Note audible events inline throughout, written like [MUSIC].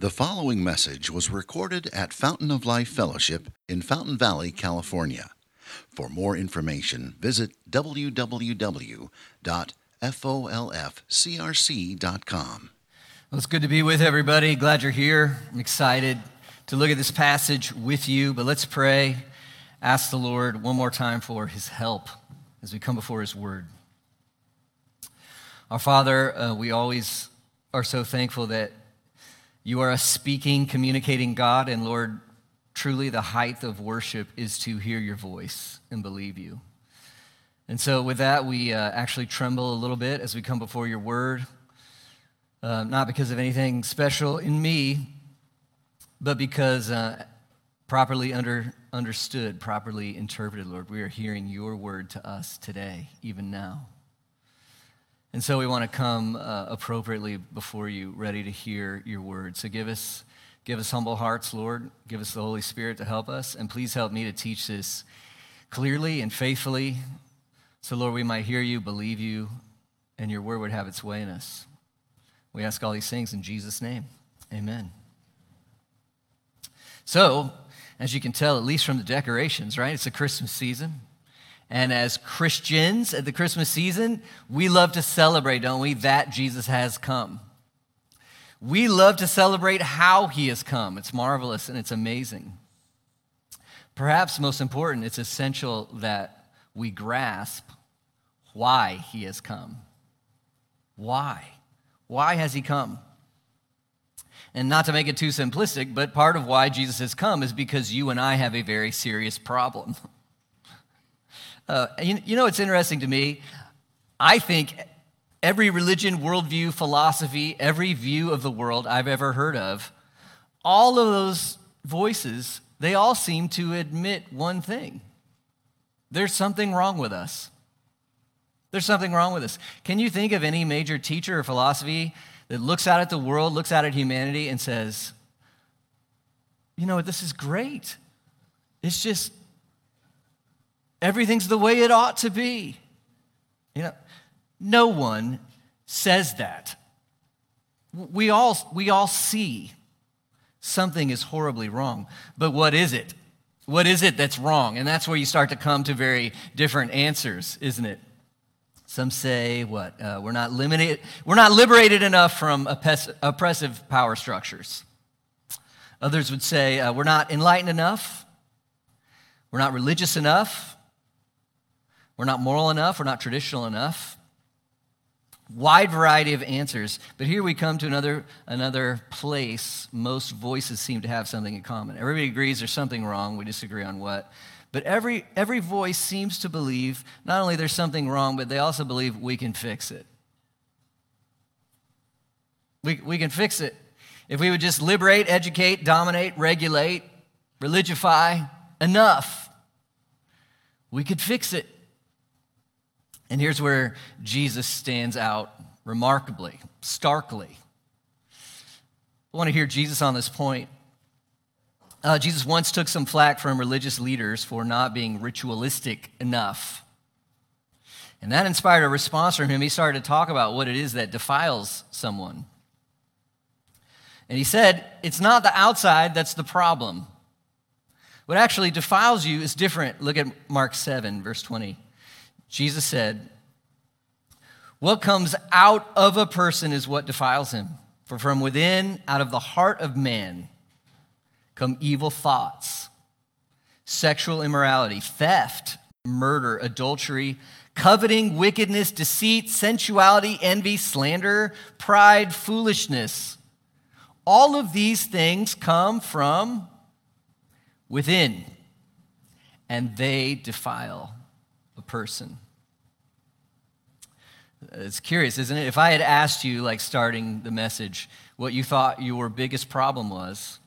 The following message was recorded at Fountain of Life Fellowship in Fountain Valley, California. For more information, visit www.folfcrc.com. Well, it's good to be with everybody. Glad you're here. I'm excited to look at this passage with you, but let's pray. Ask the Lord one more time for his help as we come before his word. Our Father, uh, we always are so thankful that you are a speaking, communicating God, and Lord, truly the height of worship is to hear your voice and believe you. And so, with that, we uh, actually tremble a little bit as we come before your word, uh, not because of anything special in me, but because uh, properly under, understood, properly interpreted, Lord, we are hearing your word to us today, even now. And so we want to come uh, appropriately before you, ready to hear your word. So give us, give us humble hearts, Lord. Give us the Holy Spirit to help us. And please help me to teach this clearly and faithfully. So, Lord, we might hear you, believe you, and your word would have its way in us. We ask all these things in Jesus' name. Amen. So, as you can tell, at least from the decorations, right? It's a Christmas season. And as Christians at the Christmas season, we love to celebrate, don't we, that Jesus has come. We love to celebrate how he has come. It's marvelous and it's amazing. Perhaps most important, it's essential that we grasp why he has come. Why? Why has he come? And not to make it too simplistic, but part of why Jesus has come is because you and I have a very serious problem. [LAUGHS] Uh, you, you know, it's interesting to me. I think every religion, worldview, philosophy, every view of the world I've ever heard of, all of those voices, they all seem to admit one thing there's something wrong with us. There's something wrong with us. Can you think of any major teacher or philosophy that looks out at the world, looks out at humanity, and says, you know this is great. It's just Everything's the way it ought to be. You know, no one says that. We all, we all see something is horribly wrong. But what is it? What is it that's wrong? And that's where you start to come to very different answers, isn't it? Some say what? Uh, we're, not limited, we're not liberated enough from oppressive power structures. Others would say uh, we're not enlightened enough. We're not religious enough. We're not moral enough. We're not traditional enough. Wide variety of answers. But here we come to another, another place. Most voices seem to have something in common. Everybody agrees there's something wrong. We disagree on what. But every, every voice seems to believe not only there's something wrong, but they also believe we can fix it. We, we can fix it. If we would just liberate, educate, dominate, regulate, religify enough, we could fix it. And here's where Jesus stands out remarkably, starkly. I want to hear Jesus on this point. Uh, Jesus once took some flack from religious leaders for not being ritualistic enough. And that inspired a response from him. He started to talk about what it is that defiles someone. And he said, It's not the outside that's the problem. What actually defiles you is different. Look at Mark 7, verse 20. Jesus said, What comes out of a person is what defiles him. For from within, out of the heart of man, come evil thoughts, sexual immorality, theft, murder, adultery, coveting, wickedness, deceit, sensuality, envy, slander, pride, foolishness. All of these things come from within, and they defile a person. It's curious, isn't it? If I had asked you, like starting the message, what you thought your biggest problem was,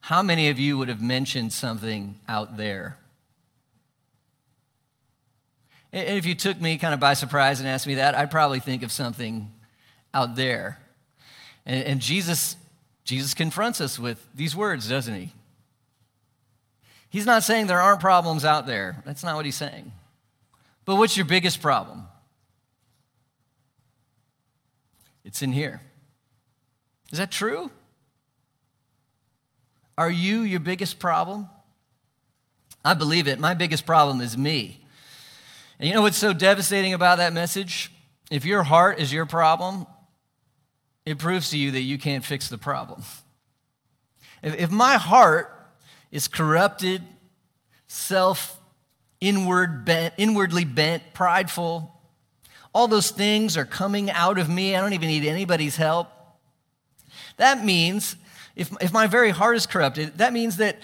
how many of you would have mentioned something out there? And if you took me kind of by surprise and asked me that, I'd probably think of something out there. And, and Jesus, Jesus confronts us with these words, doesn't he? He's not saying there aren't problems out there. That's not what he's saying. But what's your biggest problem? It's in here. Is that true? Are you your biggest problem? I believe it. My biggest problem is me. And you know what's so devastating about that message? If your heart is your problem, it proves to you that you can't fix the problem. If, my heart is corrupted, self inward bent, inwardly bent, prideful, all those things are coming out of me. I don't even need anybody's help. That means, if, if my very heart is corrupted, that means that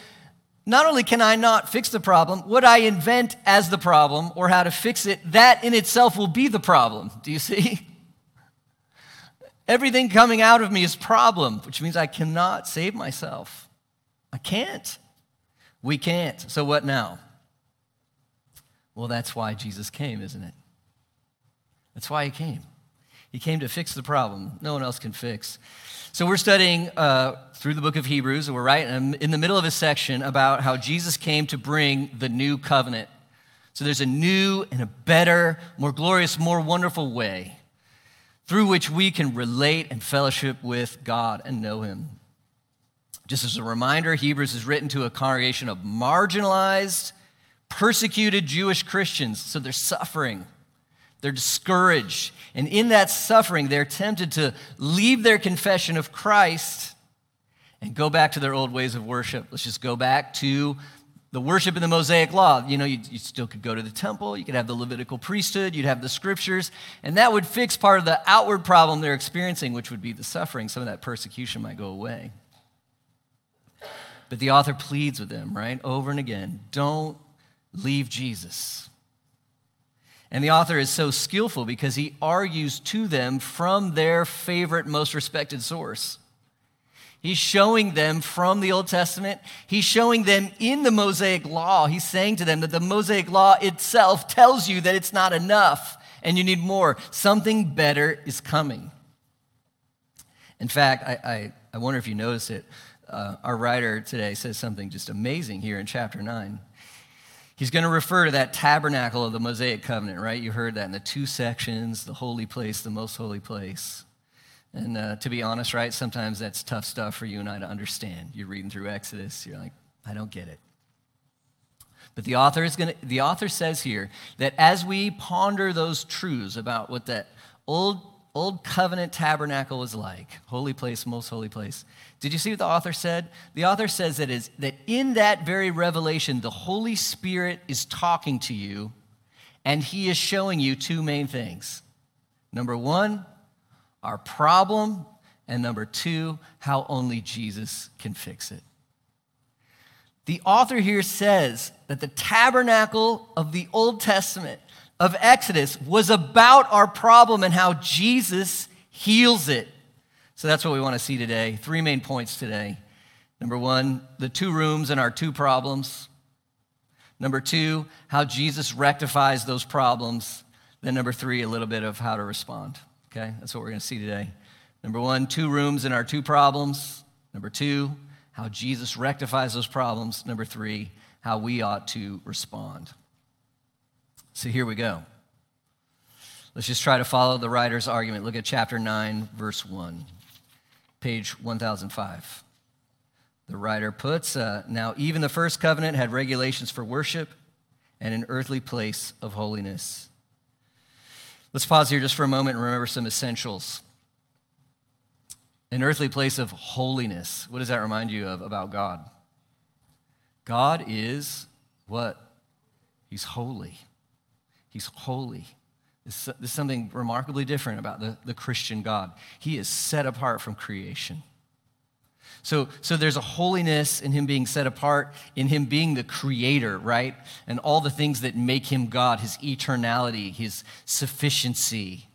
not only can I not fix the problem, what I invent as the problem or how to fix it, that in itself will be the problem. Do you see? [LAUGHS] Everything coming out of me is problem, which means I cannot save myself. I can't. We can't. So what now? Well, that's why Jesus came, isn't it? That's why he came. He came to fix the problem no one else can fix. So we're studying uh, through the book of Hebrews, and we're right in the middle of a section about how Jesus came to bring the new covenant. So there's a new and a better, more glorious, more wonderful way through which we can relate and fellowship with God and know Him. Just as a reminder, Hebrews is written to a congregation of marginalized, persecuted Jewish Christians, so they're suffering. They're discouraged. And in that suffering, they're tempted to leave their confession of Christ and go back to their old ways of worship. Let's just go back to the worship in the Mosaic Law. You know, you, you, still could go to the temple, you could have the Levitical priesthood, you'd have the scriptures, and that would fix part of the outward problem they're experiencing, which would be the suffering. Some of that persecution might go away. But the author pleads with them, right, over and again don't leave Jesus. And the author is so skillful because he argues to them from their favorite, most respected source. He's showing them from the Old Testament. He's showing them in the Mosaic Law. He's saying to them that the Mosaic Law itself tells you that it's not enough and you need more. Something better is coming. In fact, I, I, I wonder if you notice it. Uh, our writer today says something just amazing here in chapter 9. He's going to refer to that tabernacle of the Mosaic covenant, right? You heard that in the two sections the holy place, the most holy place. And uh, to be honest, right, sometimes that's tough stuff for you and I to understand. You're reading through Exodus, you're like, I don't get it. But the author is to, the author says here that as we ponder those truths about what that old old covenant tabernacle was like holy place, most holy place. Did you see what the author said? The author says that, is, that in that very revelation, the Holy Spirit is talking to you and he is showing you two main things. Number one, our problem, and number two, how only Jesus can fix it. The author here says that the tabernacle of the Old Testament of Exodus was about our problem and how Jesus heals it. So that's what we want to see today. Three main points today. Number one, the two rooms and our two problems. Number two, how Jesus rectifies those problems. Then, number three, a little bit of how to respond. Okay, that's what we're going to see today. Number one, two rooms and our two problems. Number two, how Jesus rectifies those problems. Number three, how we ought to respond. So here we go. Let's just try to follow the writer's argument. Look at chapter 9, verse 1, page 1005. The writer puts uh, Now, even the first covenant had regulations for worship and an earthly place of holiness. Let's pause here just for a moment and remember some essentials. An earthly place of holiness. What does that remind you of about God? God is what? He's holy. He's holy. There's something remarkably different about the, the Christian God. He is set apart from creation. So, so there's a holiness in him being set apart, in him being the creator, right? And all the things that make him God his eternality, his sufficiency,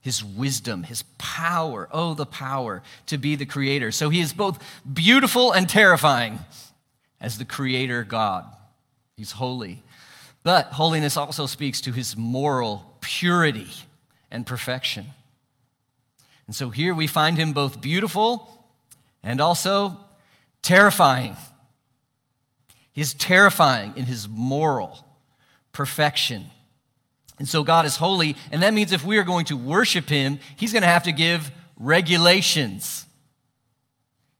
his wisdom, his power. Oh, the power to be the creator. So he is both beautiful and terrifying as the creator God. He's holy. But holiness also speaks to his moral purity and perfection. And so here we find him both beautiful and also terrifying. He's terrifying in his moral perfection. And so God is holy, and that means if we are going to worship him, he's going to have to give regulations.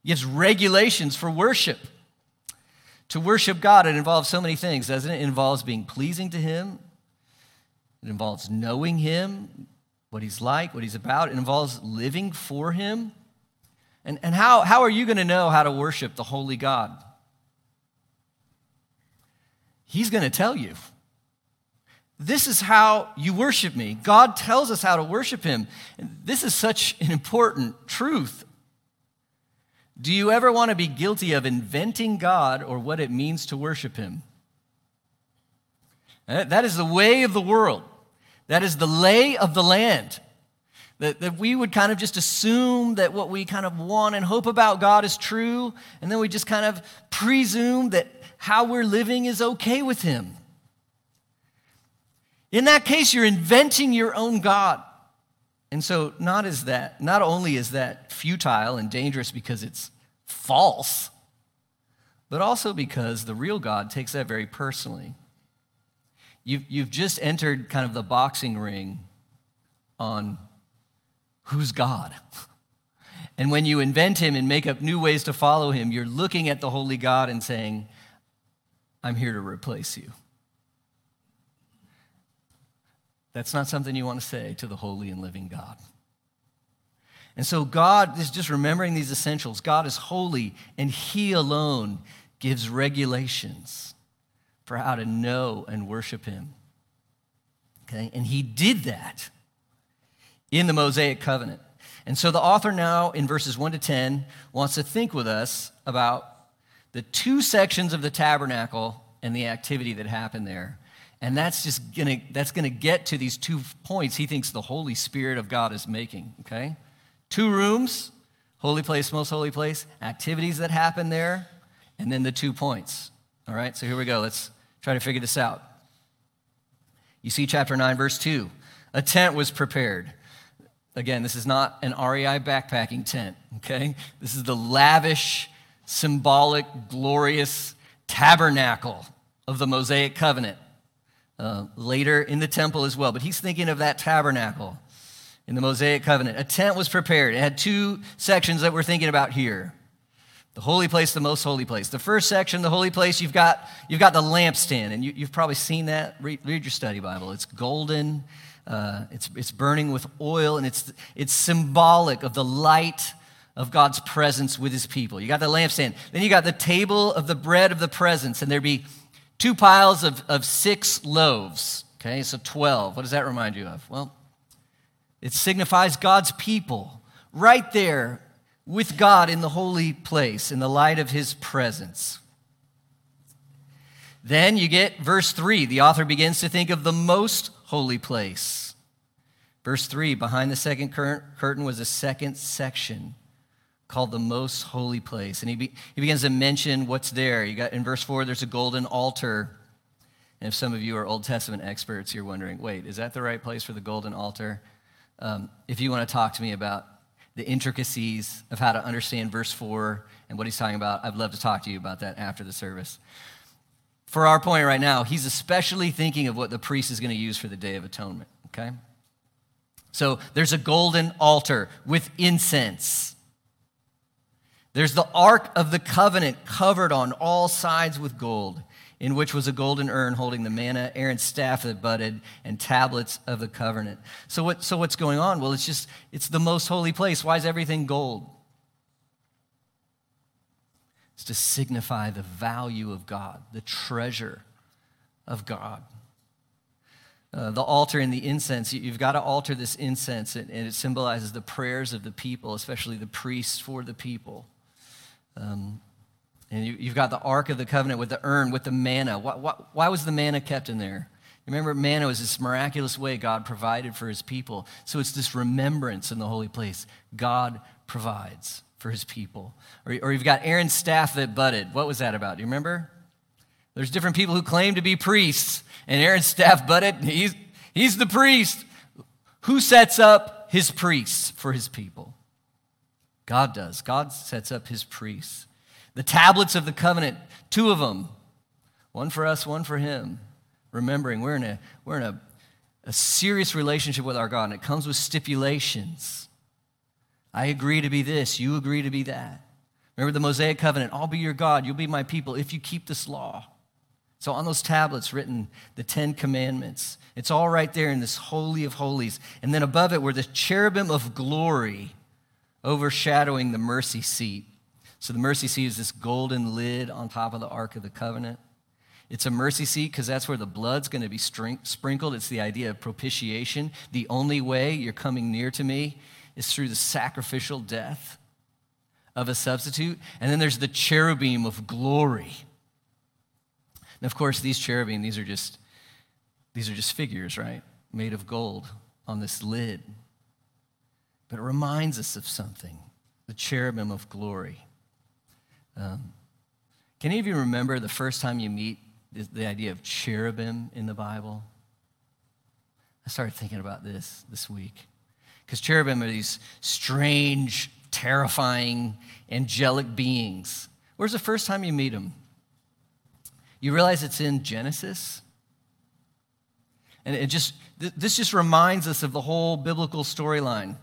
He gives regulations for worship. To worship God, it involves so many things, doesn't it? It involves being pleasing to Him, it involves knowing Him, what He's like, what He's about, it involves living for Him. And, and how, how are you going to know how to worship the holy God? He's going to tell you. This is how you worship me. God tells us how to worship him. This is such an important truth. Do you ever want to be guilty of inventing God or what it means to worship him? Eh, that is the way of the world. That is the lay of the land. That, that we would kind of just assume that what we kind of want and hope about God is true, and then we just kind of presume that how we're living is okay with Him. In that case, you're inventing your own God. And so, not is that, not only is that futile and dangerous because it's false, but also because the real God takes that very personally. You've, you've just entered kind of the boxing ring on who's God. [LAUGHS] And when you invent him and make up new ways to follow him, you're looking at the holy God and saying, I'm here to replace you. That's not something you want to say to the holy and living God. And so, God is just remembering these essentials. God is holy, and He alone gives regulations for how to know and worship Him. Okay? And He did that in the Mosaic covenant. And so, the author now, in verses 1 to 10, wants to think with us about the two sections of the tabernacle and the activity that happened there and that's just gonna, that's gonna get to these two points he thinks the Holy Spirit of God is making, okay? Two rooms, holy place, most holy place, activities that happen there, and then the two points. All right, so here we go. Let's try to figure this out. You see chapter 9, verse 2. A tent was prepared. Again, this is not an REI backpacking tent, okay? This is the lavish, symbolic, glorious tabernacle of the Mosaic covenant uh, later in the temple as well. But he's thinking of that tabernacle in the Mosaic covenant. A tent was prepared. It had two sections that we're thinking about here. The holy place, the most holy place. The first section, the holy place, you've got, you've got the lampstand, and you, have probably seen that. Read, read, your study Bible. It's golden, uh, it's, it's burning with oil, and it's, it's symbolic of the light of God's presence with his people. You got the lampstand. Then you got the table of the bread of the presence, and there'd be two piles of, of six loaves. Okay, so 12. What does that remind you of? Well, it signifies God's people right there with God in the holy place, in the light of his presence. Then you get verse 3. The author begins to think of the most holy place. Verse 3 behind the second curtain was a second section called the most holy place. And he, be, he begins to mention what's there. You got in verse 4, there's a golden altar. And if some of you are Old Testament experts, you're wondering, wait, is that the right place for the golden altar? Um, if you want to talk to me about the intricacies of how to understand verse 4 and what he's talking about, I'd love to talk to you about that after the service. For our point right now, he's especially thinking of what the priest is going to use for the Day of Atonement, okay? So there's a golden altar with incense. There's the Ark of the Covenant covered on all sides with gold, in which was a golden urn holding the manna, Aaron's staff that budded, and tablets of the covenant. So, what, so what's going on? Well, it's just, it's the most holy place. Why is everything gold? It's to signify the value of God, the treasure of God. Uh, the altar and the incense, you've got to alter this incense, and it symbolizes the prayers of the people, especially the priests for the people. Um, and you, have got the Ark of the Covenant with the urn, with the manna. Why, why, why was the manna kept in there? Remember, manna was this miraculous way God provided for his people. So it's this remembrance in the holy place. God provides for his people. Or, or you've got Aaron's staff that budded. What was that about? Do you remember? There's different people who claim to be priests, and Aaron's staff budded. He's, he's the priest. Who sets up his priests for his people? God does. God sets up his priests. The tablets of the covenant, two of them, one for us, one for him. Remembering we're in a, we're in a, a serious relationship with our God, and it comes with stipulations. I agree to be this, you agree to be that. Remember the Mosaic covenant I'll be your God, you'll be my people if you keep this law. So on those tablets written the 10 commandments. It's all right there in this holy of holies. And then above it were the cherubim of glory overshadowing the mercy seat. So the mercy seat is this golden lid on top of the ark of the covenant. It's a mercy seat because that's where the blood's going to be sprinkled. It's the idea of propitiation. The only way you're coming near to me is through the sacrificial death of a substitute. And then there's the cherubim of glory. And of course, these cherubim, these are just these are just figures, right? Made of gold on this lid. But it reminds us of something the cherubim of glory. Um, can any of you remember the first time you meet the, idea of cherubim in the Bible? I started thinking about this this week. Because cherubim are these strange, terrifying, angelic beings. Where's the first time you meet them? You realize it's in Genesis? And it just, this just reminds us of the whole biblical storyline.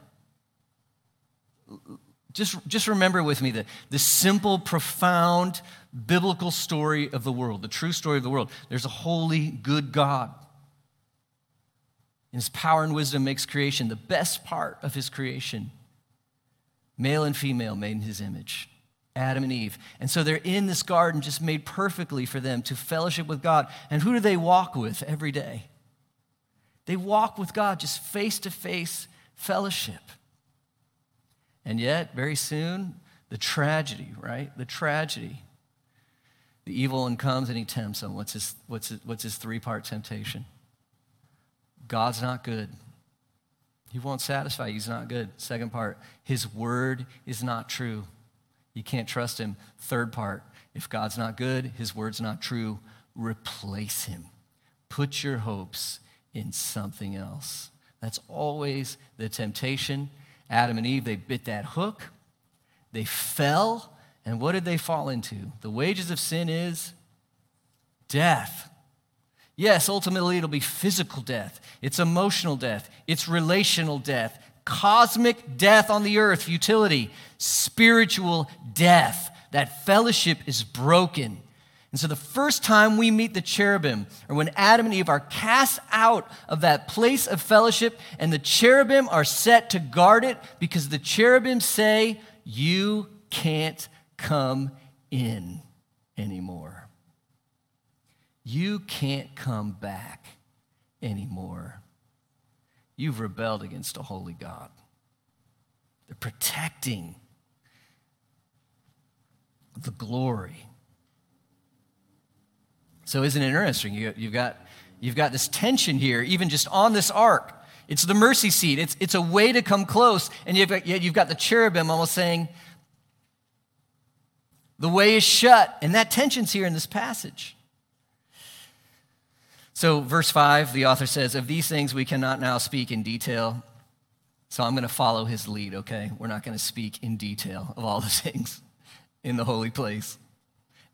Just, just remember with me the, the simple, profound biblical story of the world, the true story of the world. There's a holy, good God. And his power and wisdom makes creation the best part of his creation. Male and female made in his image. Adam and Eve. And so they're in this garden just made perfectly for them to fellowship with God. And who do they walk with every day? They walk with God, just face to face fellowship. And yet, very soon, the tragedy, right? The tragedy. The evil one comes and he tempts him. What's his, what's his, what's his three part temptation? God's not good. He won't satisfy. He's not good. Second part, his word is not true. You can't trust him. Third part, if God's not good, his word's not true, replace him. Put your hopes in something else. That's always the temptation. Adam and Eve, they bit that hook, they fell, and what did they fall into? The wages of sin is death. Yes, ultimately it'll be physical death, it's emotional death, it's relational death, cosmic death on the earth, futility, spiritual death. That fellowship is broken. And so the first time we meet the cherubim, or when Adam and Eve are cast out of that place of fellowship, and the cherubim are set to guard it because the cherubim say, You can't come in anymore. You can't come back anymore. You've rebelled against a holy God. They're protecting the glory so isn't it interesting? You, have got, you've got this tension here, even just on this ark. It's the mercy seat. It's, it's a way to come close. And you've got, you've got the cherubim almost saying, the way is shut. And that tension's here in this passage. So, verse 5, the author says, Of these things we cannot now speak in detail. So, I'm going to follow his lead, okay? We're not going to speak in detail of all the [LAUGHS] things in the holy place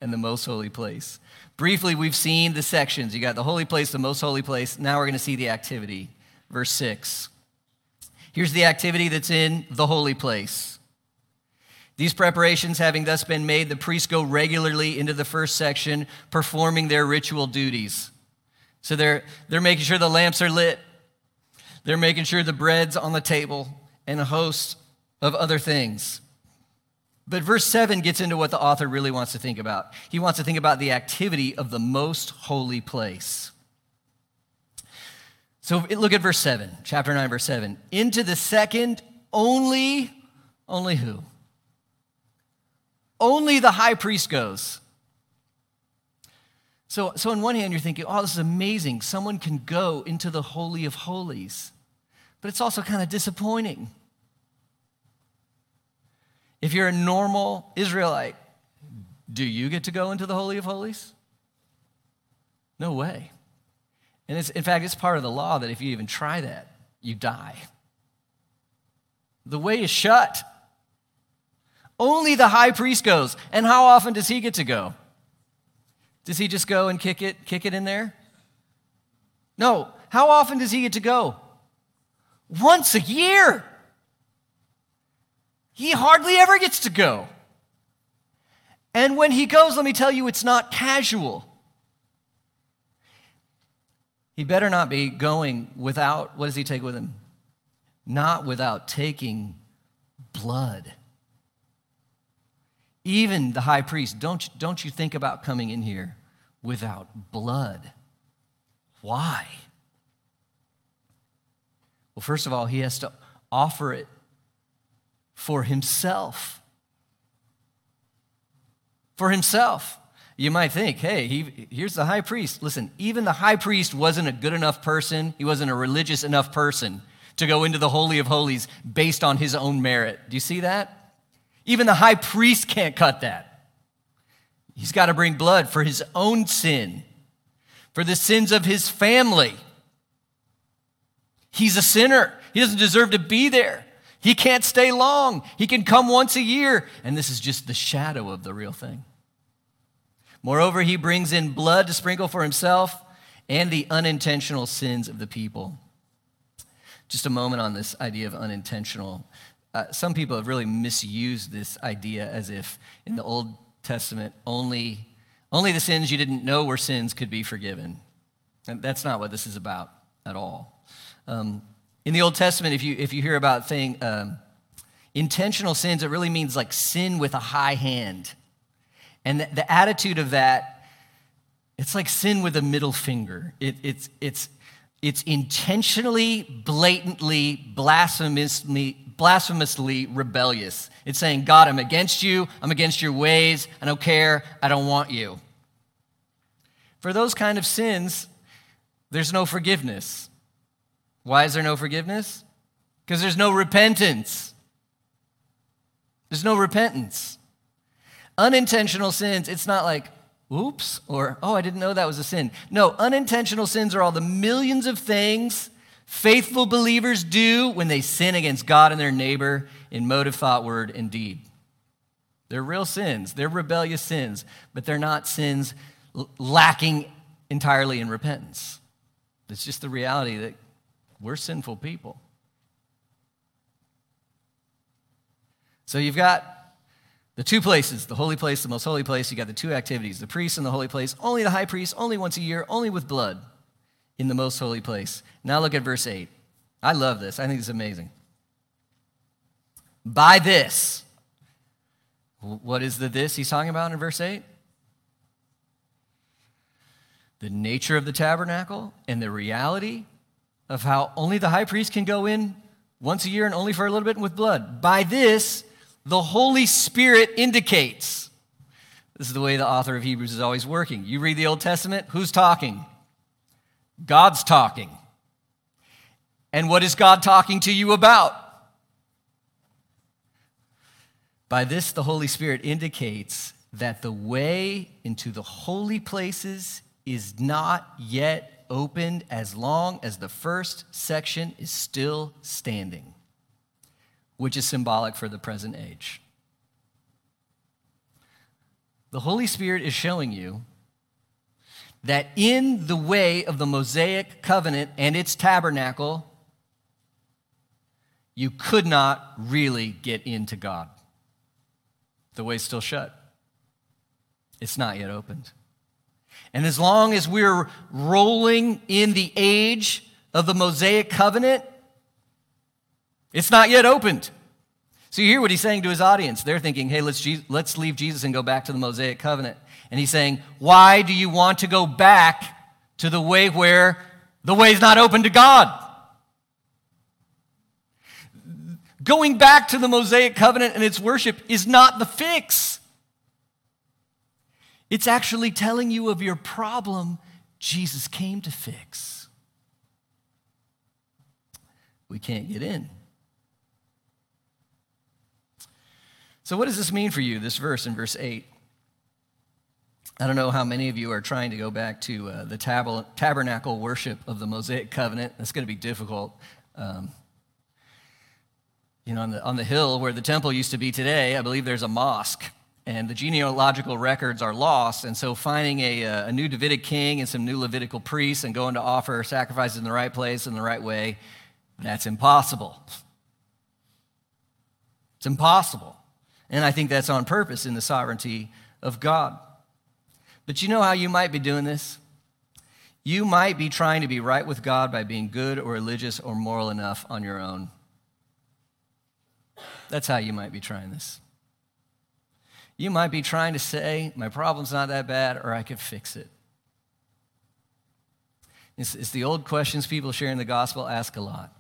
and the most holy place. Briefly, we've seen the sections. You got the holy place, the most holy place. Now we're going to see the activity. Verse 6. Here's the activity that's in the holy place. These preparations having thus been made, the priests go regularly into the first section, performing their ritual duties. So they're, they're making sure the lamps are lit, they're making sure the bread's on the table, and a host of other things. But verse 7 gets into what the author really wants to think about. He wants to think about the activity of the most holy place. So look at verse 7, chapter 9, verse 7. Into the second, only, only who? Only the high priest goes. So, so on one hand, you're thinking, oh, this is amazing. Someone can go into the Holy of Holies. But it's also kind of disappointing. If you're a normal Israelite, do you get to go into the Holy of Holies? No way. And it's, in fact, it's part of the law that if you even try that, you die. The way is shut. Only the high priest goes. And how often does he get to go? Does he just go and kick it, kick it in there? No. How often does he get to go? Once a year. He hardly ever gets to go. And when he goes, let me tell you, it's not casual. He better not be going without, what does he take with him? Not without taking blood. Even the high priest, don't, don't you think about coming in here without blood. Why? Well, first of all, he has to offer it for himself. For himself. You might think, hey, he, here's the high priest. Listen, even the high priest wasn't a good enough person, he wasn't a religious enough person to go into the Holy of Holies based on his own merit. Do you see that? Even the high priest can't cut that. He's got to bring blood for his own sin, for the sins of his family. He's a sinner. He doesn't deserve to be there. He can't stay long. He can come once a year. And this is just the shadow of the real thing. Moreover, he brings in blood to sprinkle for himself and the unintentional sins of the people. Just a moment on this idea of unintentional. Uh, some people have really misused this idea as if in the Old Testament only, only the sins you didn't know were sins could be forgiven. And that's not what this is about at all. Um, in the Old Testament, if you, if you hear about thing, um, intentional sins, it really means like sin with a high hand. And the, the attitude of that, it's like sin with a middle finger. It, it's, it's, it's intentionally, blatantly, blasphemously, blasphemously rebellious. It's saying, God, I'm against you. I'm against your ways. I don't care. I don't want you. For those kind of sins, there's no forgiveness. Why is there no forgiveness? Because there's no repentance. There's no repentance. Unintentional sins, it's not like, oops, or, oh, I didn't know that was a sin. No, unintentional sins are all the millions of things faithful believers do when they sin against God and their neighbor in motive, thought, word, and deed. They're real sins, they're rebellious sins, but they're not sins lacking entirely in repentance. It's just the reality that we're sinful people. So you've got the two places, the holy place, the most holy place. You got the two activities, the priest and the holy place. Only the high priest, only once a year, only with blood in the most holy place. Now look at verse 8. I love this. I think it's amazing. By this, what is the this he's talking about in verse 8? The nature of the tabernacle and the reality of how only the high priest can go in once a year and only for a little bit with blood. By this, the Holy Spirit indicates. This is the way the author of Hebrews is always working. You read the Old Testament, who's talking? God's talking. And what is God talking to you about? By this, the Holy Spirit indicates that the way into the holy places is not yet opened as long as the first section is still standing, which is symbolic for the present age. The Holy Spirit is showing you that in the way of the Mosaic covenant and its tabernacle, you could not really get into God. The way's still shut, it's not yet opened. And as long as we're rolling in the age of the Mosaic covenant, it's not yet opened. So you hear what he's saying to his audience. They're thinking, hey, let's, let's leave Jesus and go back to the Mosaic covenant. And he's saying, why do you want to go back to the way where the way is not open to God? Going back to the Mosaic covenant and its worship is not the fix. It's actually telling you of your problem Jesus came to fix. We can't get in. So, what does this mean for you, this verse in verse 8? I don't know how many of you are trying to go back to uh, the tab- tabernacle worship of the Mosaic covenant. That's going to be difficult. Um, you know, on the, on the hill where the temple used to be today, I believe there's a mosque and the genealogical records are lost. And so, finding a, uh, a, new Davidic king and some new Levitical priests and going to offer sacrifices in the right place in the right way, that's impossible. It's impossible. And I think that's on purpose in the sovereignty of God. But you know how you might be doing this? You might be trying to be right with God by being good or religious or moral enough on your own. That's how you might be trying this. You might be trying to say, my problem's not that bad, or I can fix it. It's, it's the old questions people sharing the gospel ask a lot.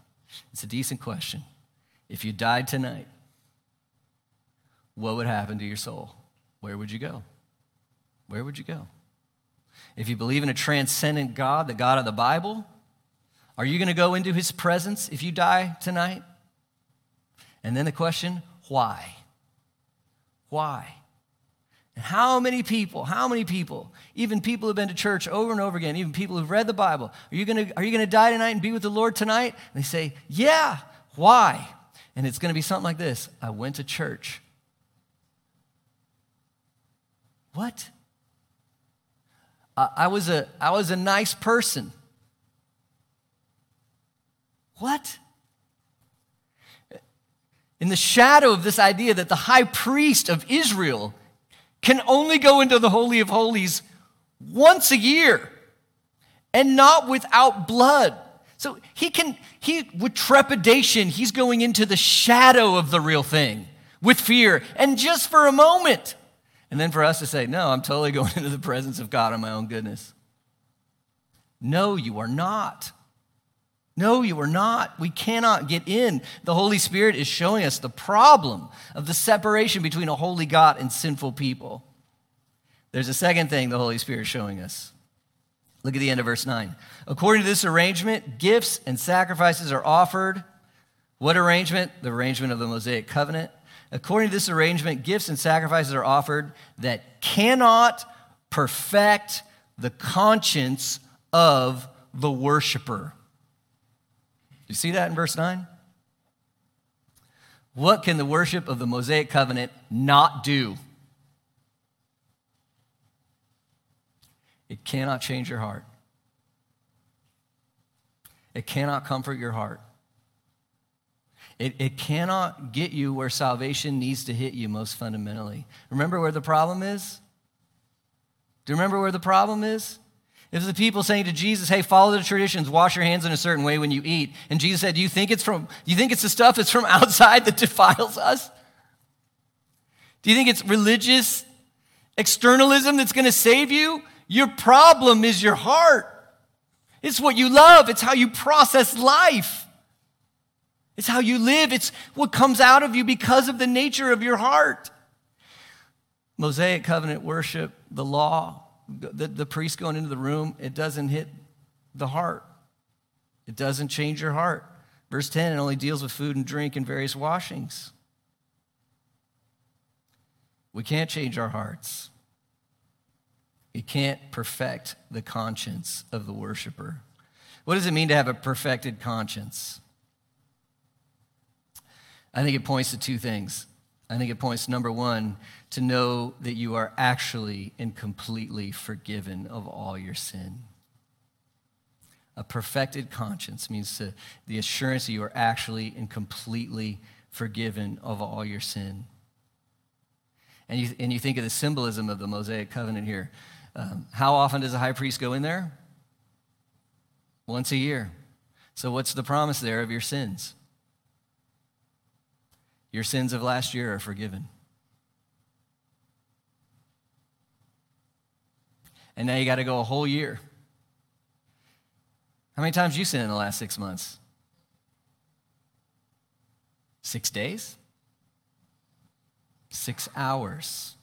It's a decent question. If you died tonight, what would happen to your soul? Where would you go? Where would you go? If you believe in a transcendent God, the God of the Bible, are you going to go into his presence if you die tonight? And then the question, why? Why? And how many people, how many people, even people who've been to church over and over again, even people who've read the Bible, are you gonna, are you gonna die tonight and be with the Lord tonight? And they say, Yeah, why? And it's gonna be something like this I went to church. What? I was a, I was a nice person. What? In the shadow of this idea that the high priest of Israel can only go into the Holy of Holies once a year and not without blood. So he can, he, with trepidation, he's going into the shadow of the real thing with fear and just for a moment. And then for us to say, no, I'm totally [LAUGHS] going into the presence of God on my own goodness. No, you are not. No, you are not. We cannot get in. The Holy Spirit is showing us the problem of the separation between a holy God and sinful people. There's a second thing the Holy Spirit is showing us. Look at the end of verse 9. According to this arrangement, gifts and sacrifices are offered. What arrangement? The arrangement of the Mosaic covenant. According to this arrangement, gifts and sacrifices are offered that cannot perfect the conscience of the worshiper. You see that in verse 9? What can the worship of the Mosaic covenant not do? It cannot change your heart. It cannot comfort your heart. It, it cannot get you where salvation needs to hit you most fundamentally. Remember where the problem is? Do you remember where the problem is? If the people saying to Jesus, hey, follow the traditions, wash your hands in a certain way when you eat. And Jesus said, you think it's from, you think it's the stuff that's from [LAUGHS] outside that defiles us? Do you think it's religious externalism that's going to save you? Your problem is your heart. It's what you love, it's how you process life. It's how you live. It's what comes out of you because of the nature of your heart. Mosaic covenant worship, the law, the, the priest going into the room, it doesn't hit the heart. It doesn't change your heart. Verse 10, it only deals with food and drink and various washings. We can't change our hearts. It can't perfect the conscience of the worshiper. What does it mean to have a perfected conscience? I think it points to two things. I think it points, to number one, to know that you are actually and completely forgiven of all your sin. A perfected conscience means to, the assurance that you are actually and completely forgiven of all your sin. And you, and you think of the symbolism of the Mosaic covenant here. Um, how often does a high priest go in there? Once a year. So, what's the promise there of your sins? Your sins of last year are forgiven. And now you got to go a whole year. How many times you sin in the last six months? Six days? Six hours.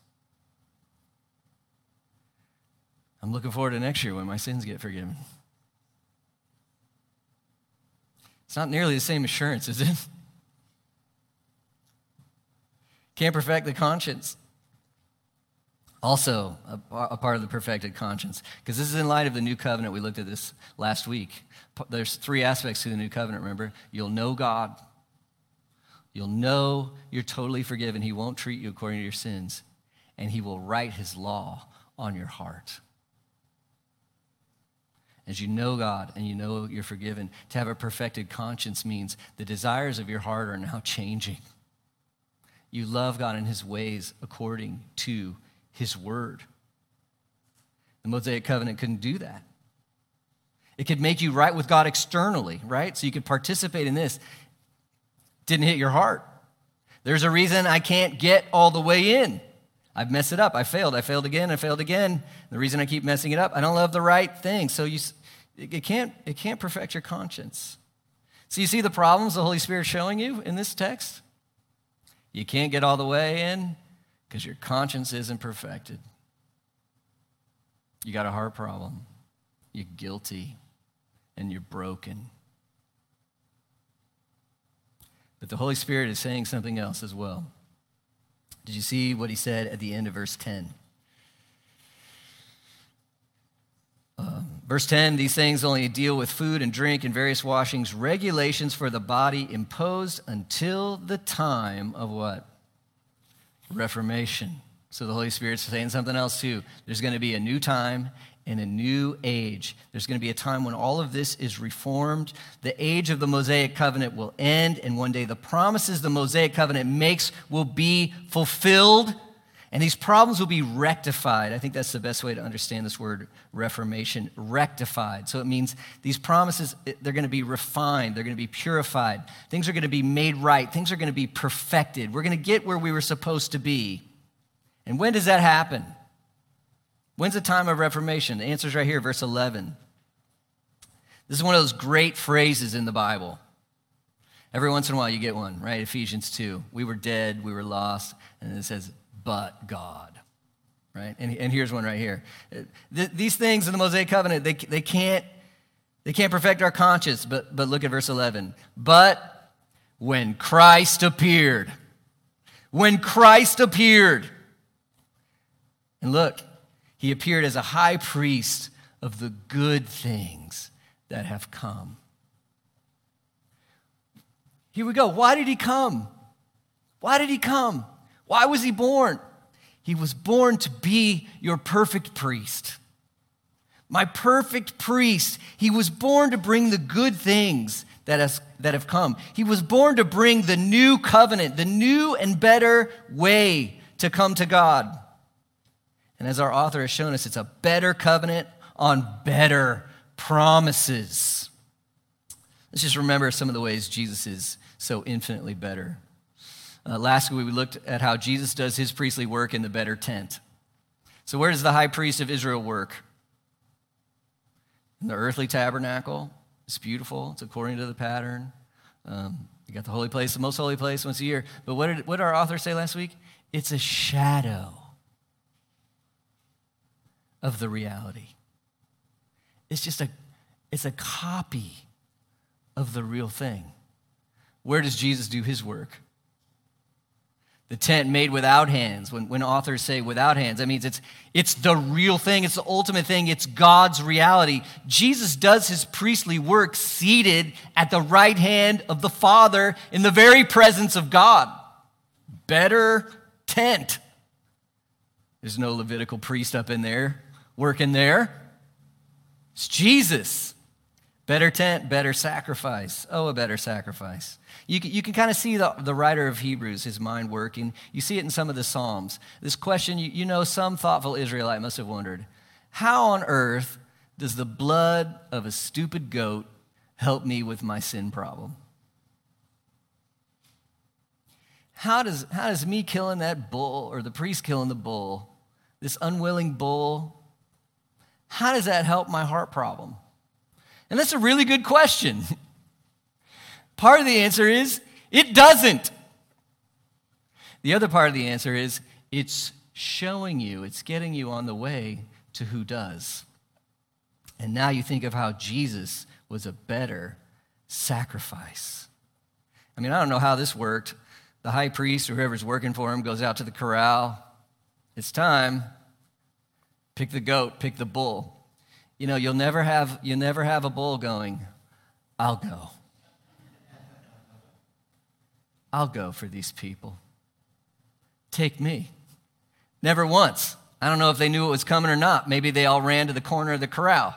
I'm looking forward to next year when my sins get forgiven. It's not nearly the same assurance, is it? [LAUGHS] Can't perfect the conscience. Also, a, a part of the perfected conscience, because this is in light of the new covenant. We looked at this last week. There's three aspects to the new covenant, remember? You'll know God, you'll know you're totally forgiven. He won't treat you according to your sins, and He will write His law on your heart. As you know God and you know you're forgiven, to have a perfected conscience means the desires of your heart are now [LAUGHS] changing. You love God and his ways according to his word. The Mosaic covenant couldn't do that. It could make you right with God externally, right? So you could participate in this. Didn't hit your heart. There's a reason I can't get all the way in. I've messed it up. I failed. I failed again. I failed again. The reason I keep messing it up, I don't love the right thing. So you, it, can't, it can't perfect your conscience. So you see the problems the Holy Spirit's showing you in this text? You can't get all the way in because your conscience isn't perfected. You got a heart problem. You're guilty and you're broken. But the Holy Spirit is saying something else as well. Did you see what he said at the end of verse 10? Um, verse 10 these things only deal with food and drink and various washings, regulations for the body imposed until the time of what? Reformation. So the Holy Spirit's saying something else too. There's going to be a new time in a new age. There's going to be a time when all of this is reformed. The age of the Mosaic covenant will end, and one day the promises the Mosaic covenant makes will be fulfilled, and these problems will be rectified. I think that's the best way to understand this word reformation rectified. So it means these promises, they're going to be refined, they're going to be purified, things are going to be made right, things are going to be perfected. We're going to get where we were supposed to be. And when does that happen? When's the time of Reformation? The answer is right here, verse 11. This is one of those great phrases in the Bible. Every once in a while you get one, right? Ephesians 2. We were dead, we were lost, and it says, but God, right? And, and here's one right here. Uh, these things in the Mosaic Covenant, they, they, can't, they can't perfect our conscience, but, but look at verse 11. But when Christ appeared, when Christ appeared, and look, he appeared as a high priest of the good things that have come. Here we go. Why did he come? Why did he come? Why was he born? He was born to be your perfect priest. My perfect priest. He was born to bring the good things that, has, that have come. He was born to bring the new covenant, the new and better way to come to God. And as our author has shown us, it's a better covenant on better promises. Let's just remember some of the ways Jesus is so infinitely better. Uh, last week, we looked at how Jesus does his priestly work in the better tent. So, where does the high priest of Israel work? In the earthly tabernacle. It's beautiful, it's according to the pattern. Um, you got the holy place, the most holy place once a year. But what did, what did our author say last week? It's a shadow of the reality. It's just a, it's a copy of the real thing. Where does Jesus do his work? The tent made without hands. When, when authors say without hands, that means it's, it's the real thing, it's the ultimate thing, it's God's reality. Jesus does his priestly work seated at the right hand of the Father in the very presence of God. Better tent. There's no Levitical priest up in there working there. It's Jesus. Better tent, better sacrifice. Oh, a better sacrifice. You can, you can kind of see the, the writer of Hebrews, his mind working. You see it in some of the Psalms. This question, you, you know, some thoughtful Israelite must have wondered how on earth does the blood of a stupid goat help me with my sin problem? How does, how does me killing that bull or the priest killing the bull, this unwilling bull, how does that help my heart problem? And that's a really good question. Part of the answer is it doesn't. The other part of the answer is it's showing you, it's getting you on the way to who does. And now you think of how Jesus was a better sacrifice. I mean, I don't know how this worked. The high priest or whoever's working for him goes out to the corral. It's time. Pick the goat, pick the bull. You know, you'll never have, you never have a bull going, I'll go. I'll go for these people. Take me. Never once. I don't know if they knew it was coming or not. Maybe they all ran to the corner of the corral.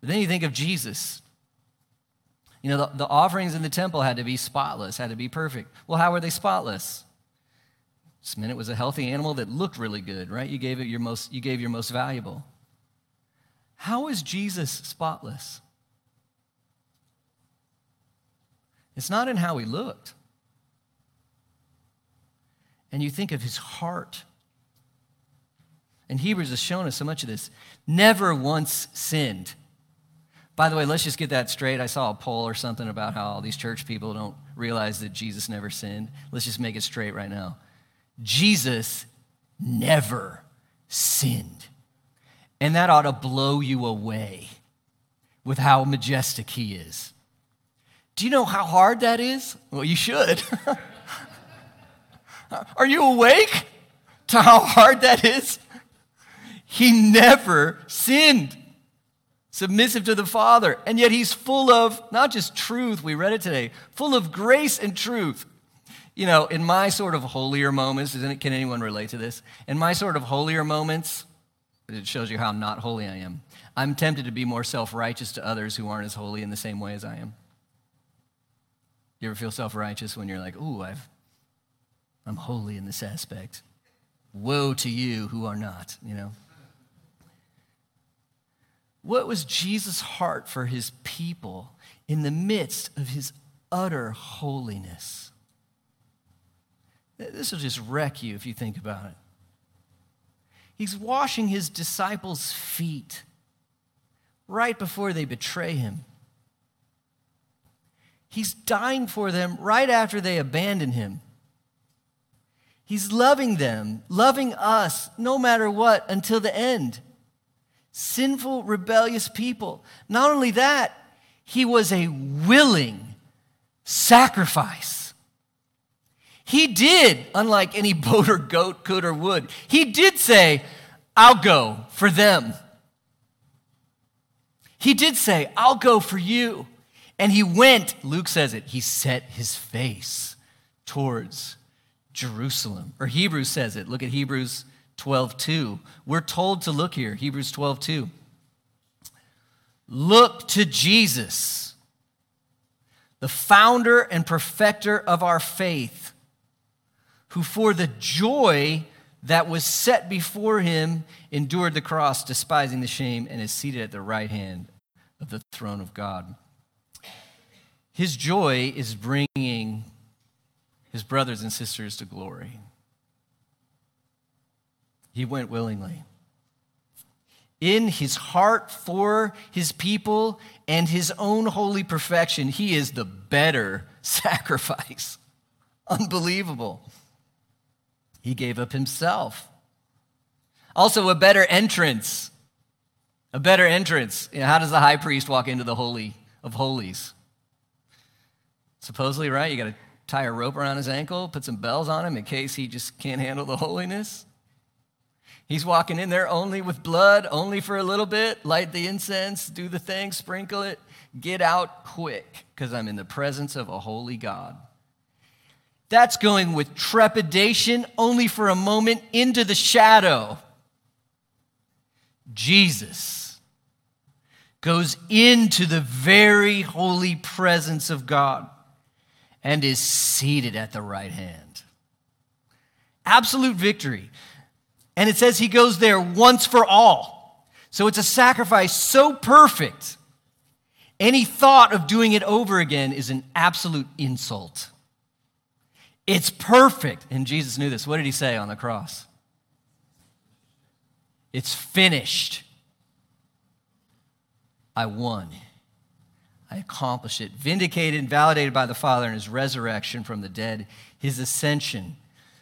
But then you think of Jesus. You know, the, the offerings in the temple had to be spotless, had to be perfect. Well, how were they spotless? This it was a healthy animal that looked really good, right? You gave it your most, you gave your most valuable. How is Jesus spotless? It's not in how he looked. And you think of his heart. And Hebrews has shown us so much of this. Never once sinned. By the way, let's just get that straight. I saw a poll or something about how all these church people don't realize that Jesus never sinned. Let's just make it straight right now. Jesus never sinned. And that ought to blow you away with how majestic he is. Do you know how hard that is? Well, you should. [LAUGHS] Are you awake to how hard that is? He never sinned, submissive to the Father. And yet he's full of not just truth, we read it today, full of grace and truth. You know, in my sort of holier moments, can anyone relate to this? In my sort of holier moments, it shows you how not holy I am. I'm tempted to be more self righteous to others who aren't as holy in the same way as I am. You ever feel self righteous when you're like, ooh, I've, I'm holy in this aspect? Woe to you who are not, you know? What was Jesus' heart for his people in the midst of his utter holiness? This will just wreck you if you think about it. He's washing his disciples' feet right before they betray him. He's dying for them right after they abandon him. He's loving them, loving us, no matter what, until the end. Sinful, rebellious people. Not only that, he was a willing sacrifice. He did, unlike any [LAUGHS] boat or goat could or would, he did say, I'll go for them. He did say, I'll go for you. And he went, Luke says it, he set his face towards Jerusalem. Or Hebrews says it. Look at Hebrews 12 2. We're told to look here, Hebrews 12 2. Look to Jesus, the founder and perfecter of our faith who for the joy that was set before him endured the cross, despising the shame, and is seated at the right hand of the throne of God. His joy is bringing his brothers and sisters to glory. He went willingly. In his heart for his people and his own holy perfection, he is the better [LAUGHS] sacrifice. Unbelievable. He gave up himself. Also, a better entrance. A better entrance. You know, how does the high priest walk into the Holy of Holies? Supposedly, right? You got to tie a rope around his ankle, put some bells on him in case he just can't handle the holiness. He's walking in there only with blood, only for a little bit, light the incense, do the thing, sprinkle it, get out quick, because I'm in the presence of a holy God. That's going with trepidation only for a moment into the shadow. Jesus goes into the very holy presence of God and is seated at the right hand. Absolute victory. And it says he goes there once for all. So it's a sacrifice so perfect, any thought of doing it over again is an absolute insult. It's perfect. And Jesus knew this. What did he say on the cross? It's finished. I won. I accomplished it. Vindicated and validated by the Father in his resurrection from the dead, his ascension.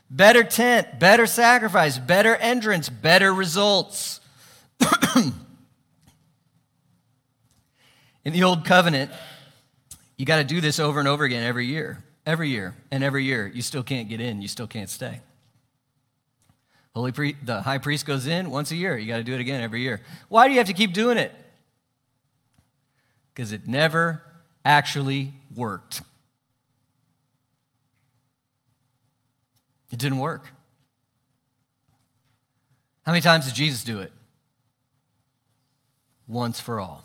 Better tent, better sacrifice, better entrance, better results. [CLEARS THROAT] in the old covenant, you got to do this over and over again every year every year and every year you still can't get in you still can't stay. Holy the high priest goes in once a year you got to do it again every year. Why do you have to keep doing it? Because it never actually worked. It didn't work. How many times did jesus do it? Once for all.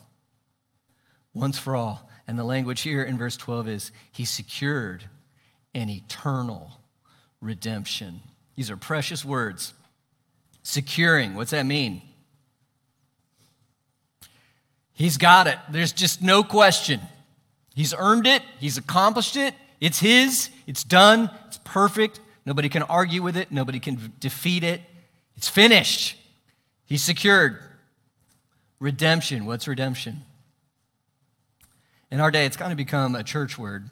Once for all. And the language here in verse 12 is He secured an eternal redemption. These are precious words. Securing, what's that mean? He's got it. There's just no question. He's earned it, he's accomplished it. It's his, it's done, it's perfect. Nobody can argue with it, nobody can defeat it. It's finished. He's secured. Redemption. What's redemption? In our day, it's kind of become a church word.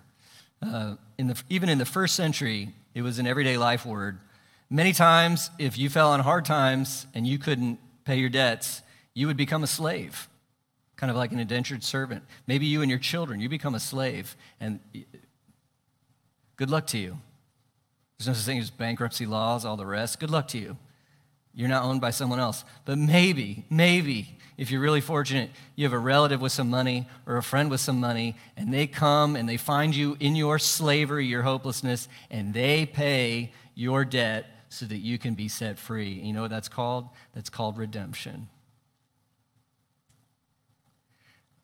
Uh, in the, even in the first century, it was an everyday life word. Many times, if you fell on hard times and you couldn't pay your debts, you would become a slave, kind of like an indentured servant. Maybe you and your children, you become a slave, and good luck to you. There's no such thing as bankruptcy laws, all the rest. Good luck to you. You're not owned by someone else. But maybe, maybe, if you're really fortunate, you have a relative with some money or a friend with some money, and they come and they find you in your slavery, your hopelessness, and they pay your debt so that you can be set free. You know what that's called? That's called redemption.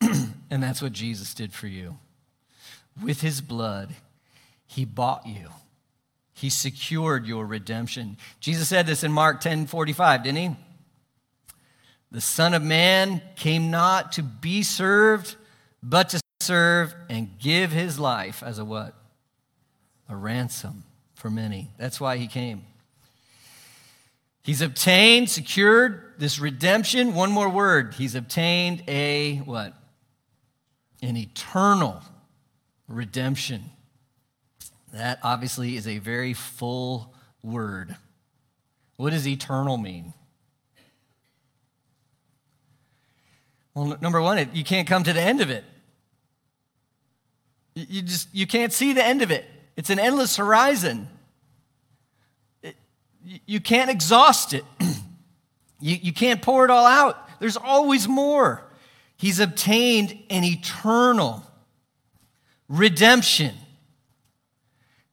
[CLEARS THROAT] and that's what Jesus did for you. With his blood, he bought you. He secured your redemption. Jesus said this in Mark 10 45, didn't he? The Son of Man came not to be served, but to serve and give his life as a what? A ransom for many. That's why he came. He's obtained, secured this redemption. One more word. He's obtained a what? An eternal redemption. That obviously is a very full word. What does eternal mean? Well, number one, you can't come to the end of it. You just you can't see the end of it. It's an endless horizon. It, you can't exhaust it. [CLEARS THROAT] you, you can't pour it all out. There's always more. He's obtained an eternal redemption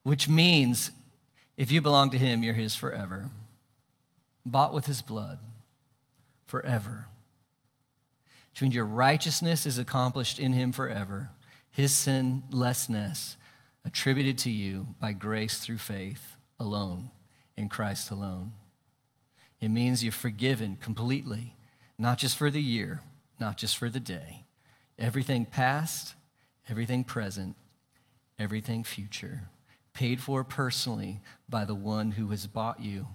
which means if you belong to him, you're his forever. Bought with his blood forever. Which means your righteousness is accomplished in him forever, his sinlessness attributed to you by grace through faith alone, in Christ alone. It means you're forgiven completely, not just for the year, not just for the day. Everything past, everything present, everything future paid for personally by the one who has bought you.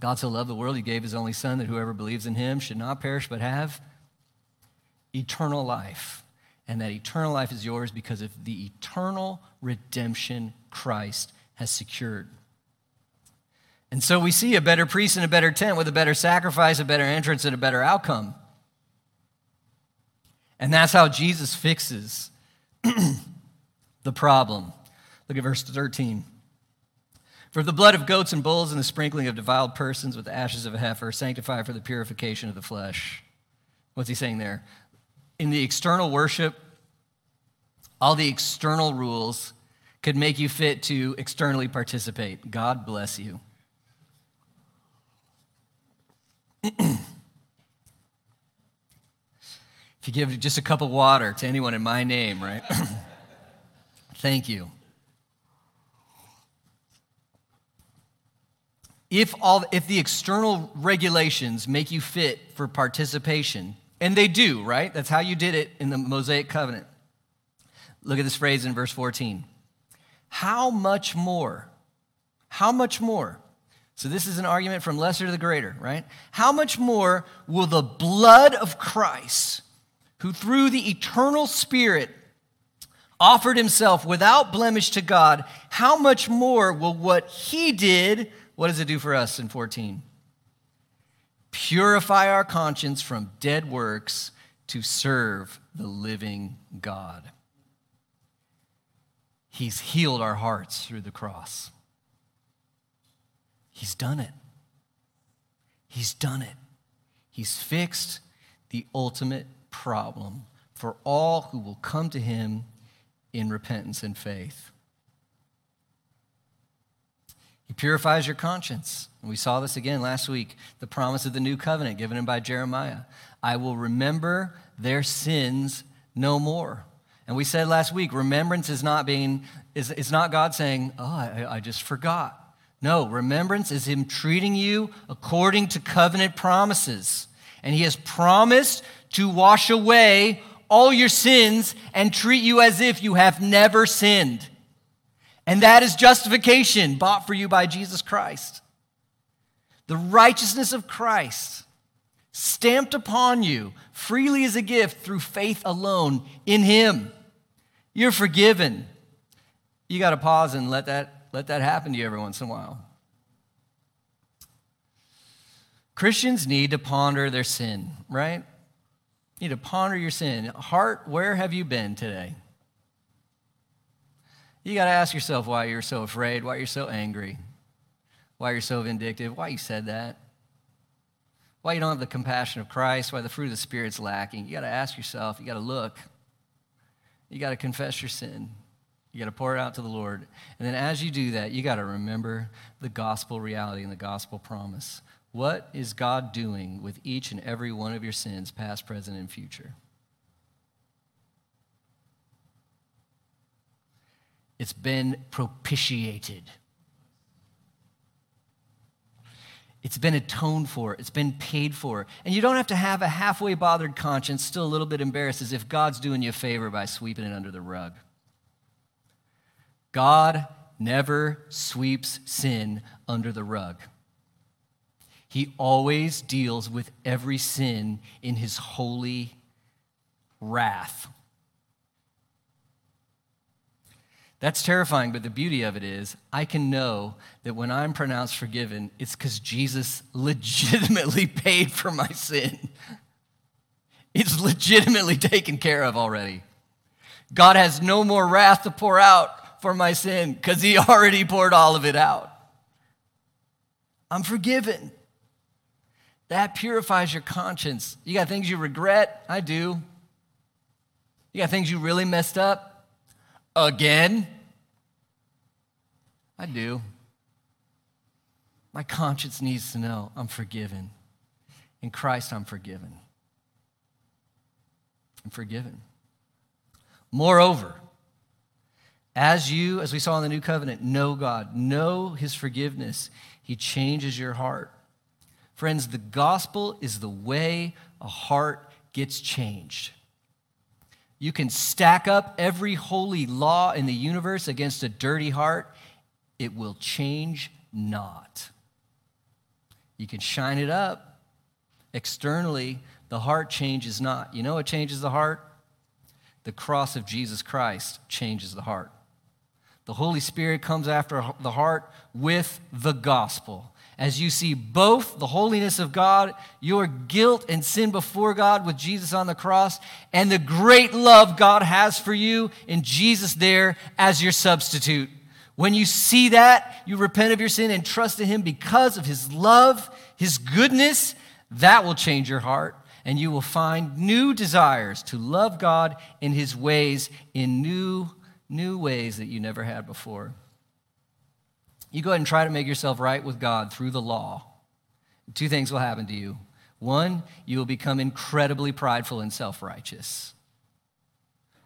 God so loved the world, he gave his only Son that whoever believes in him should not perish but have eternal life. And that eternal life is yours because of the eternal redemption Christ has secured. And so we see a better priest and a better tent with a better sacrifice, a better entrance, and a better outcome. And that's how Jesus fixes [CLEARS THROAT] the problem. Look at verse 13. For the blood of goats and bulls and the sprinkling of defiled persons with the ashes of a heifer sanctify for the purification of the flesh. What's he saying there? In the external worship, all the external rules could make you fit to externally participate. God bless you. [CLEARS THROAT] if you give just a cup of water to anyone in my name, right? [CLEARS THROAT] Thank you. if, all, if the external regulations make you fit for participation, and they do, right? That's how you did it in the Mosaic covenant. Look at this phrase in verse 14. How much more? How much more? So, this is an argument from lesser to the greater, right? How much more will the blood of Christ, who through the eternal Spirit offered himself without blemish to God, how much more will what he did what does it do for us in 14? Purify our conscience from dead works to serve the living God. He's healed our hearts through the cross. He's done it. He's done it. He's fixed the ultimate problem for all who will come to him in repentance and faith. He purifies your conscience. We saw this again last week the promise of the new covenant given him by Jeremiah. I will remember their sins no more. And we said last week, remembrance is not being, is, is not God saying, oh, I, I just forgot. No, remembrance is Him treating you according to covenant promises. And He has promised to wash away all your sins and treat you as if you have never sinned. And that is justification bought for you by Jesus Christ. The righteousness of Christ stamped upon you freely as a gift through faith alone in Him. You're forgiven. You got to pause and let that, let that happen to you every once in a while. Christians need to ponder their sin, right? You need to ponder your sin. Heart, where have you been today? You got to ask yourself why you're so afraid, why you're so angry, why you're so vindictive, why you said that, why you don't have the compassion of Christ, why the fruit of the Spirit's lacking. You got to ask yourself, you got to look, you got to confess your sin. You got to pour it out to the Lord. And then as you do that, you got to remember the gospel reality and the gospel promise. What is God doing with each and every one of your sins, past, present, and future? It's been propitiated. It's been atoned for. It's been paid for. And you don't have to have a halfway bothered conscience, still a little bit embarrassed, as if God's doing you a favor by sweeping it under the rug. God never sweeps sin under the rug. He always deals with every sin in his holy wrath. That's terrifying, but the beauty of it is I can know that when I'm pronounced forgiven, it's because Jesus legitimately [LAUGHS] paid for my sin. It's legitimately taken care of already. God has no more wrath to pour out for my sin because he already poured all of it out. I'm forgiven. That purifies your conscience. You got things you regret? I do. You got things you really messed up? Again? I do. My conscience needs to know I'm forgiven. In Christ, I'm forgiven. I'm forgiven. Moreover, as you, as we saw in the new covenant, know God, know his forgiveness, he changes your heart. Friends, the gospel is the way a heart gets changed. You can stack up every holy law in the universe against a dirty heart, it will change not. You can shine it up externally, the heart changes not. You know what changes the heart? The cross of Jesus Christ changes the heart. The Holy Spirit comes after the heart with the gospel as you see both the holiness of God, your guilt and sin before God with Jesus on the cross, and the great love God has for you in Jesus there as your substitute. When you see that, you repent of your sin and trust in Him because of His love, His goodness, that will change your heart. And you will find new desires to love God in His ways in new, new ways that you never had before. You go ahead and try to make yourself right with God through the law. Two things will happen to you. One, you will become incredibly prideful and self righteous.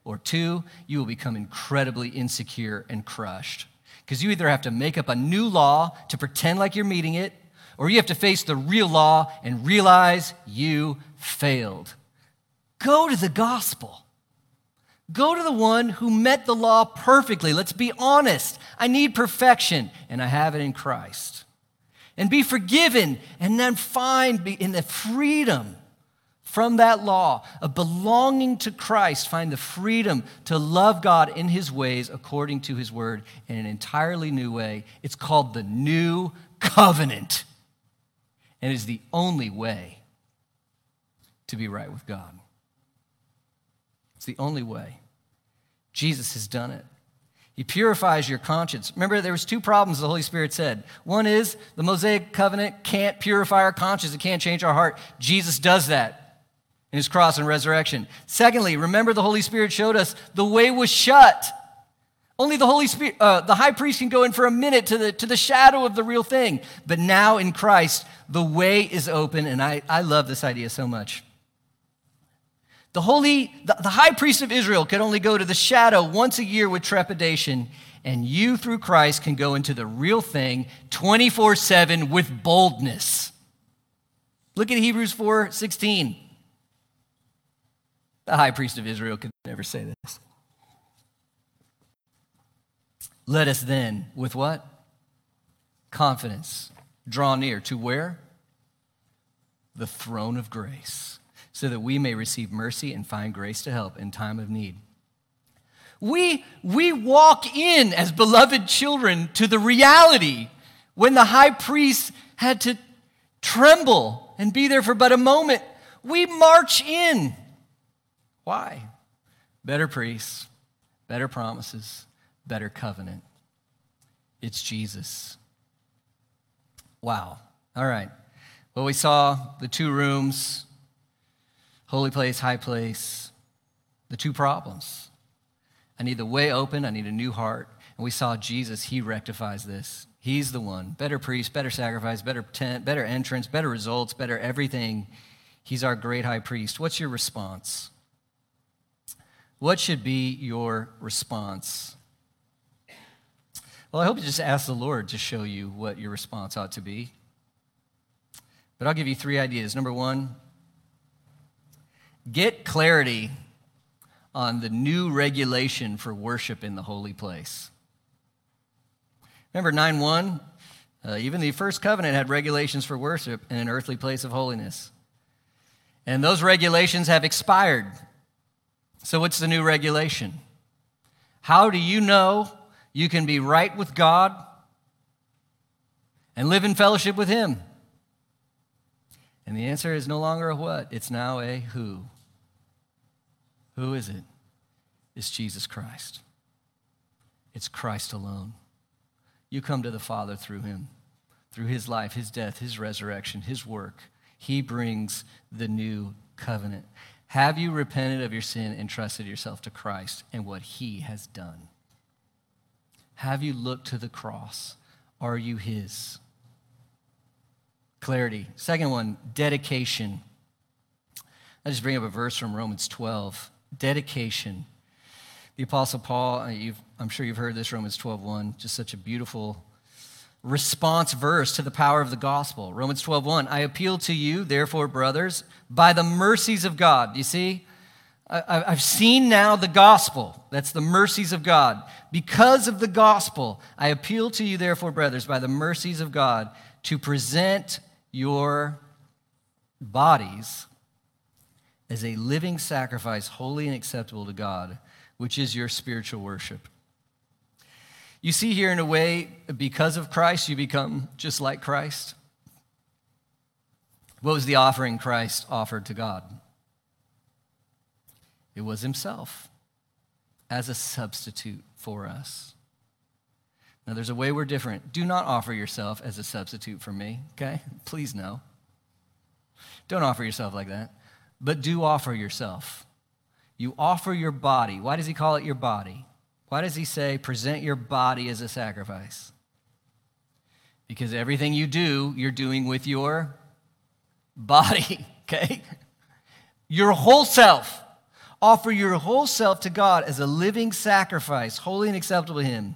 Or two, you will become incredibly insecure and crushed. Because you either have to make up a new law to pretend like you're meeting it, or you have to face the real law and realize you failed. Go to the gospel. Go to the one who met the law perfectly. Let's be honest. I need perfection, and I have it in Christ. And be forgiven, and then find in the freedom from that law of belonging to Christ, find the freedom to love God in his ways according to his word in an entirely new way. It's called the new covenant, and is the only way to be right with God. It's the only way. Jesus has done it. He purifies your conscience. Remember, there was two problems the Holy Spirit said. One is the Mosaic covenant can't purify our conscience, it can't change our heart. Jesus does that in his cross and resurrection. Secondly, remember the Holy Spirit showed us the way was shut. Only the Holy Spirit, uh, the high priest can go in for a minute to the, to the shadow of the real thing. But now in Christ, the way is open, and I, I love this idea so much. The holy, the, the high priest of Israel could only go to the shadow once a year with trepidation, and you through Christ can go into the real thing 24 7 with boldness. Look at Hebrews 4 16. The high priest of Israel could never say this. Let us then, with what? Confidence, draw near to where? The throne of grace so that we may receive mercy and find grace to help in time of need. We, we walk in as beloved children to the reality when the high priest had to tremble and be there for but a moment. We march in. Why? Better priests, better promises, better covenant. It's Jesus. Wow. All right. Well, we saw the two rooms holy place, high place, the two problems. I need the way open, I need a new heart. And we saw Jesus, he rectifies this. He's the one. Better priest, better sacrifice, better tent, better entrance, better results, better everything. He's our great high priest. What's your response? What should be your response? Well, I hope you just ask the Lord to show you what your response ought to be. But I'll give you three ideas. Number one, Get clarity on the new regulation for worship in the holy place. Remember 9 1? Uh, even the first covenant had regulations for worship in an earthly place of holiness. And those regulations have expired. So, what's the new regulation? How do you know you can be right with God and live in fellowship with Him? And the answer is no longer a what, it's now a who. Who is it? It's Jesus Christ. It's Christ alone. You come to the Father through him, through his life, his death, his resurrection, his work. He brings the new covenant. Have you repented of your sin and trusted yourself to Christ and what he has done? Have you looked to the cross? Are you his? Clarity. Second one, dedication. I just bring up a verse from Romans 12 dedication. The Apostle Paul, uh, I'm sure you've heard this, Romans 12.1, just such a beautiful response verse to the power of the gospel. Romans 12.1, I appeal to you, therefore, brothers, by the mercies of God. You see, I've seen now the gospel. That's the mercies of God. Because of the gospel, I appeal to you, therefore, brothers, by the mercies of God, to present your bodies as a living sacrifice, holy and acceptable to God, which is your spiritual worship. You see here, in a way, because of Christ, you become just like Christ. What was the offering Christ offered to God? It was Himself as a substitute for us. Now, there's a way we're different. Do not offer yourself as a substitute for me, okay? Please no. Don't offer yourself like that but do offer yourself. You offer your body. Why does he call it your body? Why does he say, present your body as a sacrifice? Because everything you do, you're doing with your body, [LAUGHS] okay? Your whole self. Offer your whole self to God as a living sacrifice, holy and acceptable to Him.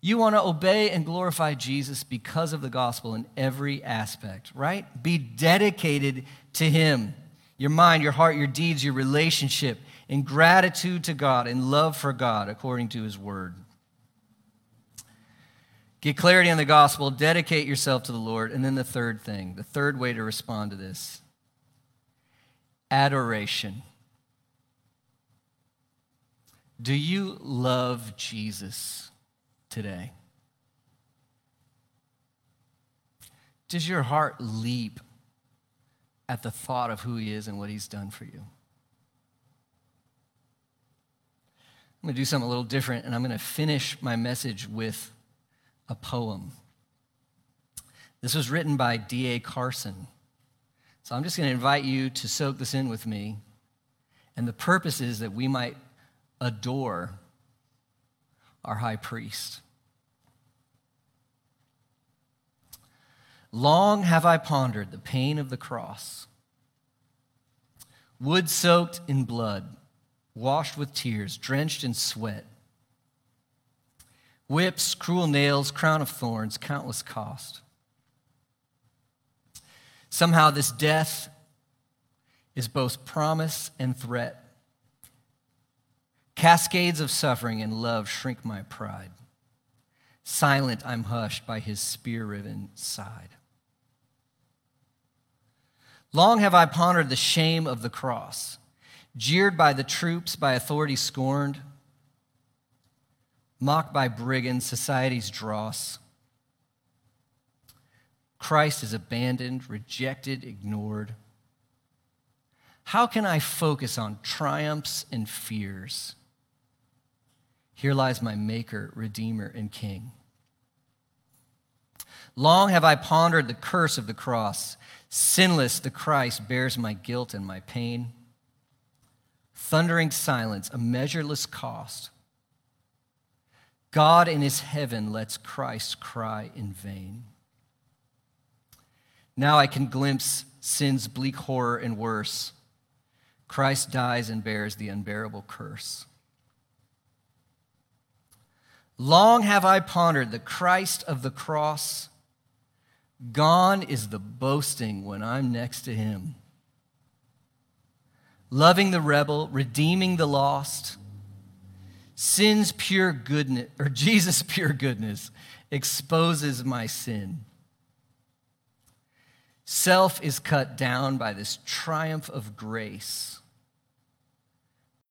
You want to obey and glorify Jesus because of the gospel in every aspect, right? Be dedicated to Him your mind, your heart, your deeds, your relationship, in gratitude to God and love for God according to His word. Get clarity on the gospel, dedicate yourself to the Lord. And then the third thing, the third way to respond to this adoration. Do you love Jesus today? Does your heart leap at the thought of who he is and what he's done for you. I'm going to do something a little different, and I'm going to finish my message with a poem. This was written by D.A. Carson. So I'm just going to invite you to soak this in with me. And the purpose is that we might adore our high priest. Long have I pondered the pain of the cross. wood soaked in blood, washed with tears, drenched in sweat. Whips, cruel nails, crown of thorns, countless cost. Somehow, this death is both promise and threat. Cascades of suffering and love shrink my pride. Silent, I'm hushed by his spear riven side. Long have I pondered the shame of the cross, jeered by the troops, by authority scorned, mocked by brigands, society's dross. Christ is abandoned, rejected, ignored. How can I focus on triumphs and fears? Here lies my Maker, Redeemer, and King. Long have I pondered the curse of the cross. Sinless, the Christ bears my guilt and my pain. Thundering silence, a measureless cost. God in his heaven lets Christ cry in vain. Now I can glimpse sin's bleak horror and worse. Christ dies and bears the unbearable curse. Long have I pondered the Christ of the cross. Gone is the boasting when I'm next to him. Loving the rebel, redeeming the lost. Sin's pure goodness, or [LAUGHS] Jesus' pure goodness, exposes my sin. Self is cut down by this triumph of grace.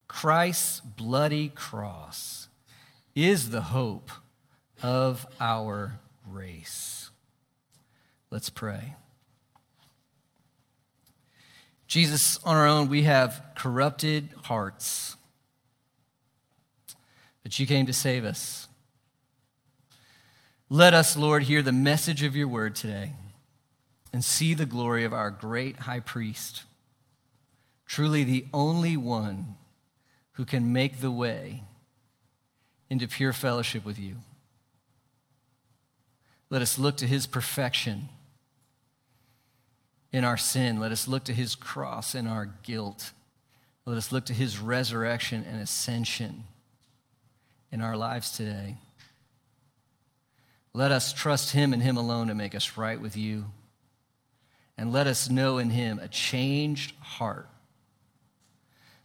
Christ's bloody cross is the hope of our race. Let's pray. Jesus, on our own, we have corrupted hearts, but you came to save us. Let us, Lord, hear the message of your word today and see the glory of our great high priest, truly the only one who can make the way into pure fellowship with you. Let us look to his perfection in our sin. Let us look to his cross in our guilt. Let us look to his resurrection and ascension in our lives today. Let us trust him and him alone to make us right with you. And let us know in him a changed heart.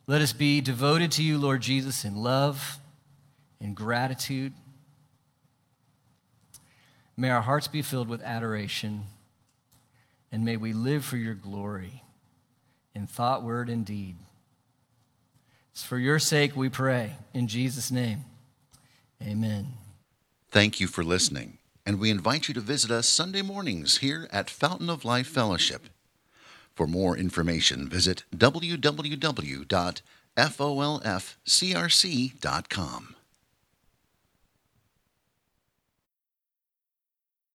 Let us be devoted to you, Lord Jesus, in love, in gratitude. May our hearts be filled with adoration and may we live for your glory in thought, word, and deed. It's for your sake we pray. In Jesus' name, amen. Thank you for listening, and we invite you to visit us Sunday mornings here at Fountain of Life Fellowship. For more information, visit www.folfcrc.com.